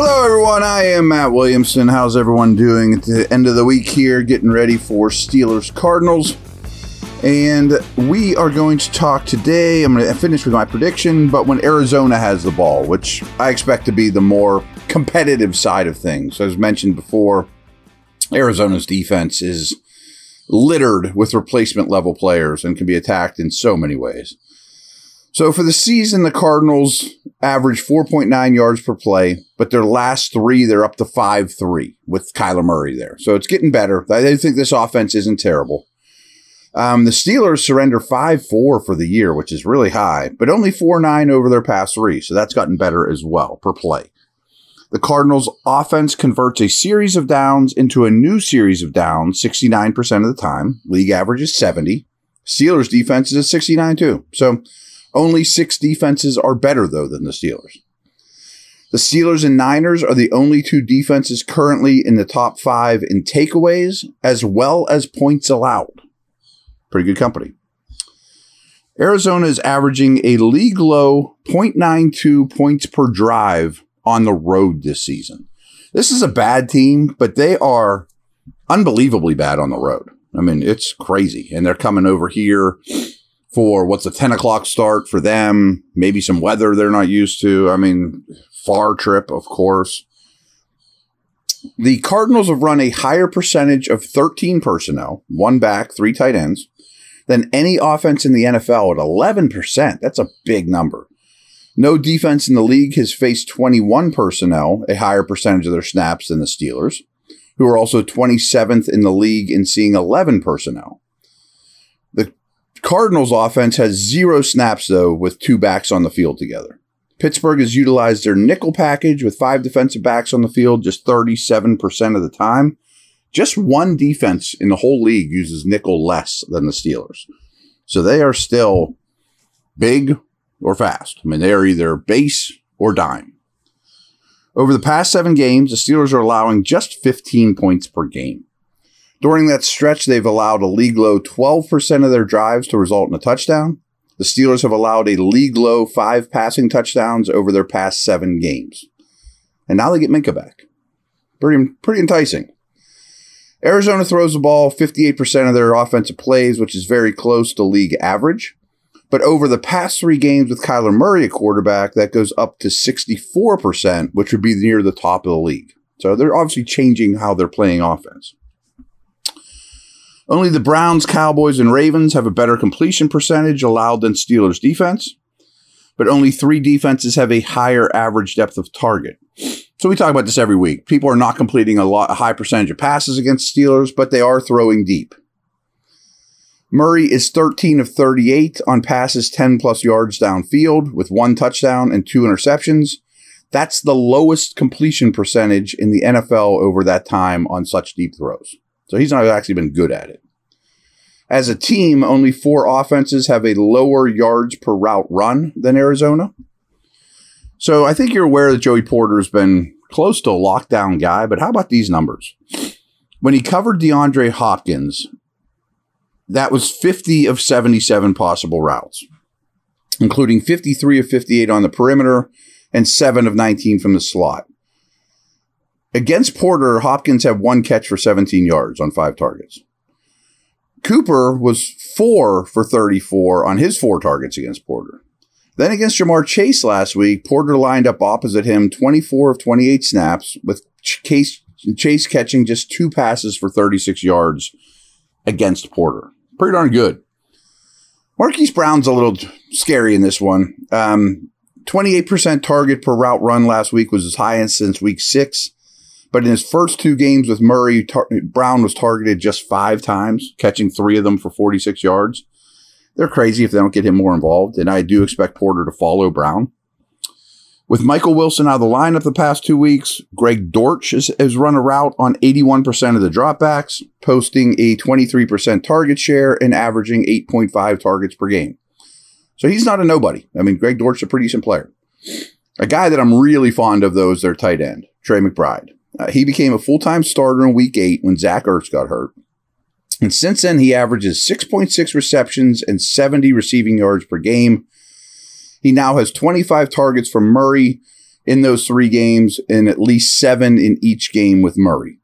Hello, everyone. I am Matt Williamson. How's everyone doing at the end of the week here? Getting ready for Steelers Cardinals. And we are going to talk today. I'm going to finish with my prediction, but when Arizona has the ball, which I expect to be the more competitive side of things. As mentioned before, Arizona's defense is littered with replacement level players and can be attacked in so many ways. So for the season, the Cardinals average 4.9 yards per play, but their last three, they're up to 5 3 with Kyler Murray there. So it's getting better. I think this offense isn't terrible. Um, the Steelers surrender 5 4 for the year, which is really high, but only 4 9 over their past three. So that's gotten better as well per play. The Cardinals' offense converts a series of downs into a new series of downs 69% of the time. League average is 70. Steelers' defense is at 69 too. So only six defenses are better, though, than the Steelers. The Steelers and Niners are the only two defenses currently in the top five in takeaways as well as points allowed. Pretty good company. Arizona is averaging a league low 0.92 points per drive on the road this season. This is a bad team, but they are unbelievably bad on the road. I mean, it's crazy. And they're coming over here for what's a 10 o'clock start for them, maybe some weather they're not used to. I mean, far trip, of course. The Cardinals have run a higher percentage of 13 personnel, one back, three tight ends, than any offense in the NFL at 11%. That's a big number. No defense in the league has faced 21 personnel, a higher percentage of their snaps than the Steelers, who are also 27th in the league in seeing 11 personnel. Cardinals offense has zero snaps, though, with two backs on the field together. Pittsburgh has utilized their nickel package with five defensive backs on the field just 37% of the time. Just one defense in the whole league uses nickel less than the Steelers. So they are still big or fast. I mean, they are either base or dime. Over the past seven games, the Steelers are allowing just 15 points per game. During that stretch, they've allowed a league low 12% of their drives to result in a touchdown. The Steelers have allowed a league low five passing touchdowns over their past seven games. And now they get Minkah back. Pretty, pretty enticing. Arizona throws the ball 58% of their offensive plays, which is very close to league average. But over the past three games with Kyler Murray at quarterback, that goes up to 64%, which would be near the top of the league. So they're obviously changing how they're playing offense. Only the Browns, Cowboys, and Ravens have a better completion percentage allowed than Steelers defense, but only three defenses have a higher average depth of target. So we talk about this every week. People are not completing a, lot, a high percentage of passes against Steelers, but they are throwing deep. Murray is 13 of 38 on passes 10 plus yards downfield with one touchdown and two interceptions. That's the lowest completion percentage in the NFL over that time on such deep throws. So he's not actually been good at it. As a team, only four offenses have a lower yards per route run than Arizona. So I think you're aware that Joey Porter's been close to a lockdown guy, but how about these numbers? When he covered DeAndre Hopkins, that was 50 of 77 possible routes, including 53 of 58 on the perimeter and 7 of 19 from the slot. Against Porter, Hopkins had one catch for 17 yards on five targets. Cooper was 4 for 34 on his four targets against Porter. Then against Ja'Marr Chase last week, Porter lined up opposite him 24 of 28 snaps, with Chase, Chase catching just two passes for 36 yards against Porter. Pretty darn good. Marquise Brown's a little scary in this one. Um, 28% target per route run last week was his highest since week six. But in his first two games with Murray, tar- Brown was targeted just five times, catching three of them for 46 yards. They're crazy if they don't get him more involved, and I do expect Porter to follow Brown. With Michael Wilson out of the lineup the past two weeks, Greg Dortch has, has run a route on 81% of the dropbacks, posting a 23% target share and averaging 8.5 targets per game. So he's not a nobody. I mean, Greg Dortch's a pretty decent player. A guy that I'm really fond of, though, is their tight end, Trey McBride. Uh, he became a full time starter in week eight when Zach Ertz got hurt. And since then, he averages 6.6 receptions and 70 receiving yards per game. He now has 25 targets from Murray in those three games and at least seven in each game with Murray.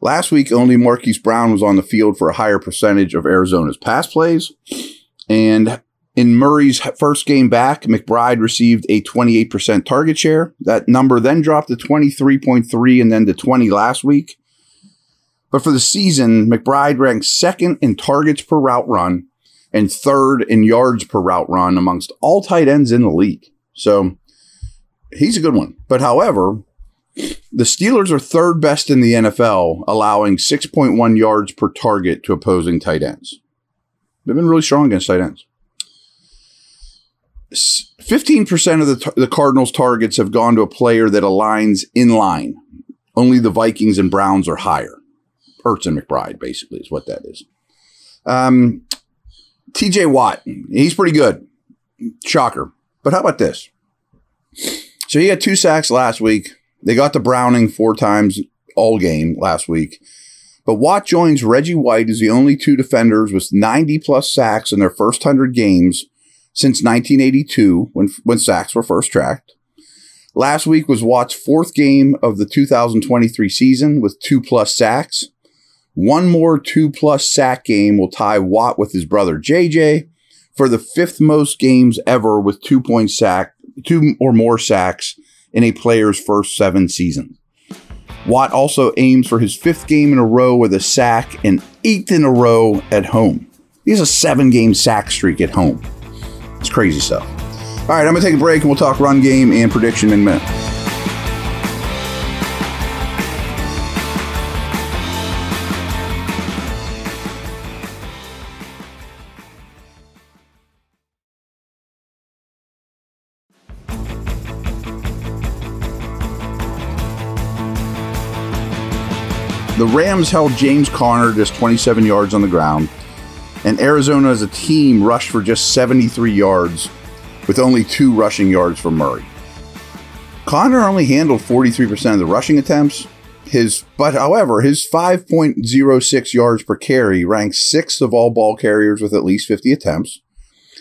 Last week, only Marquise Brown was on the field for a higher percentage of Arizona's pass plays. And in Murray's first game back, McBride received a 28% target share. That number then dropped to 23.3 and then to 20 last week. But for the season, McBride ranked second in targets per route run and third in yards per route run amongst all tight ends in the league. So he's a good one. But however, the Steelers are third best in the NFL, allowing 6.1 yards per target to opposing tight ends. They've been really strong against tight ends. 15% of the, the Cardinals' targets have gone to a player that aligns in line. Only the Vikings and Browns are higher. Ertz and McBride, basically, is what that is. Um, TJ Watt, he's pretty good. Shocker. But how about this? So he had two sacks last week. They got to Browning four times all game last week. But Watt joins Reggie White as the only two defenders with 90 plus sacks in their first 100 games since 1982 when, when sacks were first tracked. Last week was Watt's fourth game of the 2023 season with two plus sacks. One more two plus sack game will tie Watt with his brother JJ for the fifth most games ever with two point sack, two or more sacks in a player's first seven seasons. Watt also aims for his fifth game in a row with a sack and eighth in a row at home. He has a seven game sack streak at home. It's crazy stuff. All right, I'm going to take a break and we'll talk run game and prediction in a minute. The Rams held James Conner just 27 yards on the ground and Arizona as a team rushed for just 73 yards with only two rushing yards for Murray. Conner only handled 43% of the rushing attempts. His, but however, his 5.06 yards per carry ranks sixth of all ball carriers with at least 50 attempts.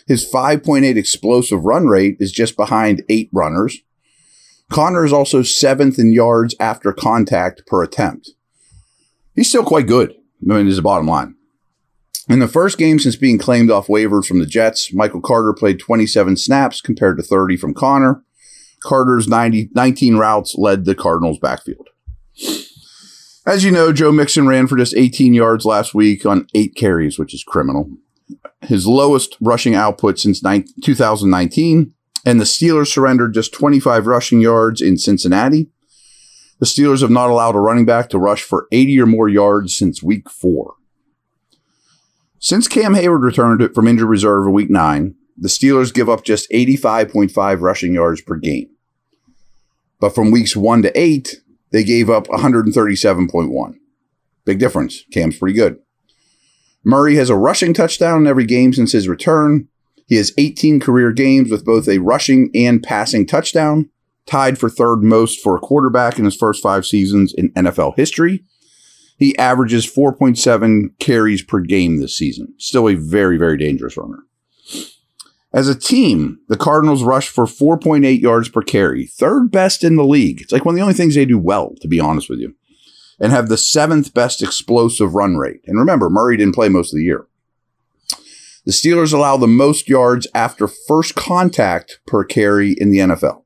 His 5.8 explosive run rate is just behind eight runners. Conner is also seventh in yards after contact per attempt. He's still quite good. I mean, is the bottom line. In the first game since being claimed off waivers from the Jets, Michael Carter played 27 snaps compared to 30 from Conner. Carter's 90, 19 routes led the Cardinals' backfield. As you know, Joe Mixon ran for just 18 yards last week on eight carries, which is criminal. His lowest rushing output since 2019, and the Steelers surrendered just 25 rushing yards in Cincinnati. The Steelers have not allowed a running back to rush for 80 or more yards since week four. Since Cam Heyward returned from injured reserve in week nine, the Steelers give up just 85.5 rushing yards per game. But from weeks one to eight, they gave up 137.1. Big difference. Cam's pretty good. Murray has a rushing touchdown in every game since his return. He has 18 career games with both a rushing and passing touchdown, tied for third most for a quarterback in his first five seasons in NFL history. He averages 4.7 carries per game this season. Still a very, very dangerous runner. As a team, the Cardinals rush for 4.8 yards per carry, third best in the league. It's like one of the only things they do well, to be honest with you, and have the seventh best explosive run rate. And remember, Murray didn't play most of the year. The Steelers allow the most yards after first contact per carry in the NFL.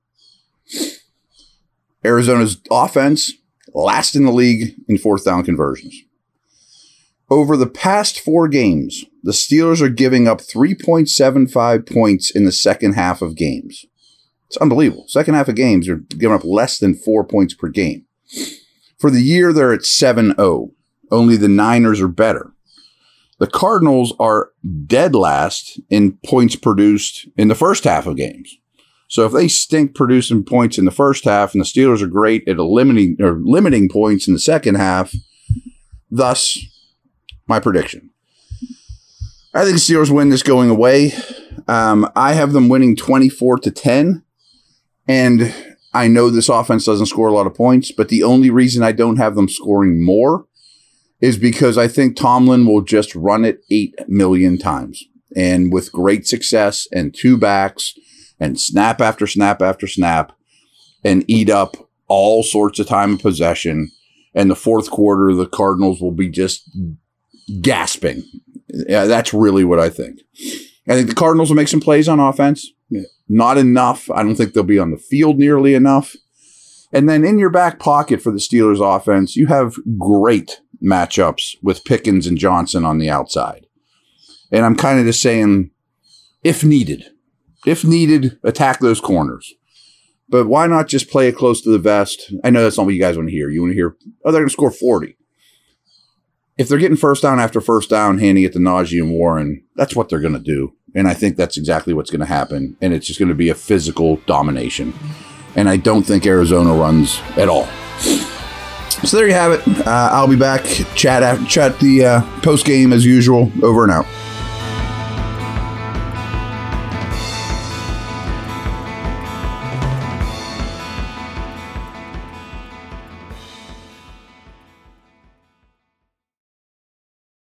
Arizona's offense last in the league in fourth down conversions. Over the past four games, the Steelers are giving up 3.75 points in the second half of games. It's unbelievable. Second half of games, are giving up less than four points per game. For the year, they're at 7 0. Only the Niners are better. The Cardinals are dead last in points produced in the first half of games. So if they stink producing points in the first half and the Steelers are great at eliminating or limiting points in the second half, thus my prediction. I think the Steelers win this going away. Um, I have them winning 24 to 10. And I know this offense doesn't score a lot of points, but the only reason I don't have them scoring more is because I think Tomlin will just run it 8 million times. And with great success and two backs and snap after snap after snap, and eat up all sorts of time of possession. And the fourth quarter, the Cardinals will be just gasping. Yeah, that's really what I think. I think the Cardinals will make some plays on offense. Not enough. I don't think they'll be on the field nearly enough. And then in your back pocket for the Steelers offense, you have great matchups with Pickens and Johnson on the outside. And I'm kind of just saying, if needed, if needed, attack those corners. But why not just play it close to the vest? I know that's not what you guys want to hear. You want to hear, oh, they're going to score 40. If they're getting first down after first down, handing it to Najee and Warren, that's what they're going to do. And I think that's exactly what's going to happen. And it's just going to be a physical domination. And I don't think Arizona runs at all. So there you have it. Uh, I'll be back. Chat, chat the uh, post game as usual. Over and out.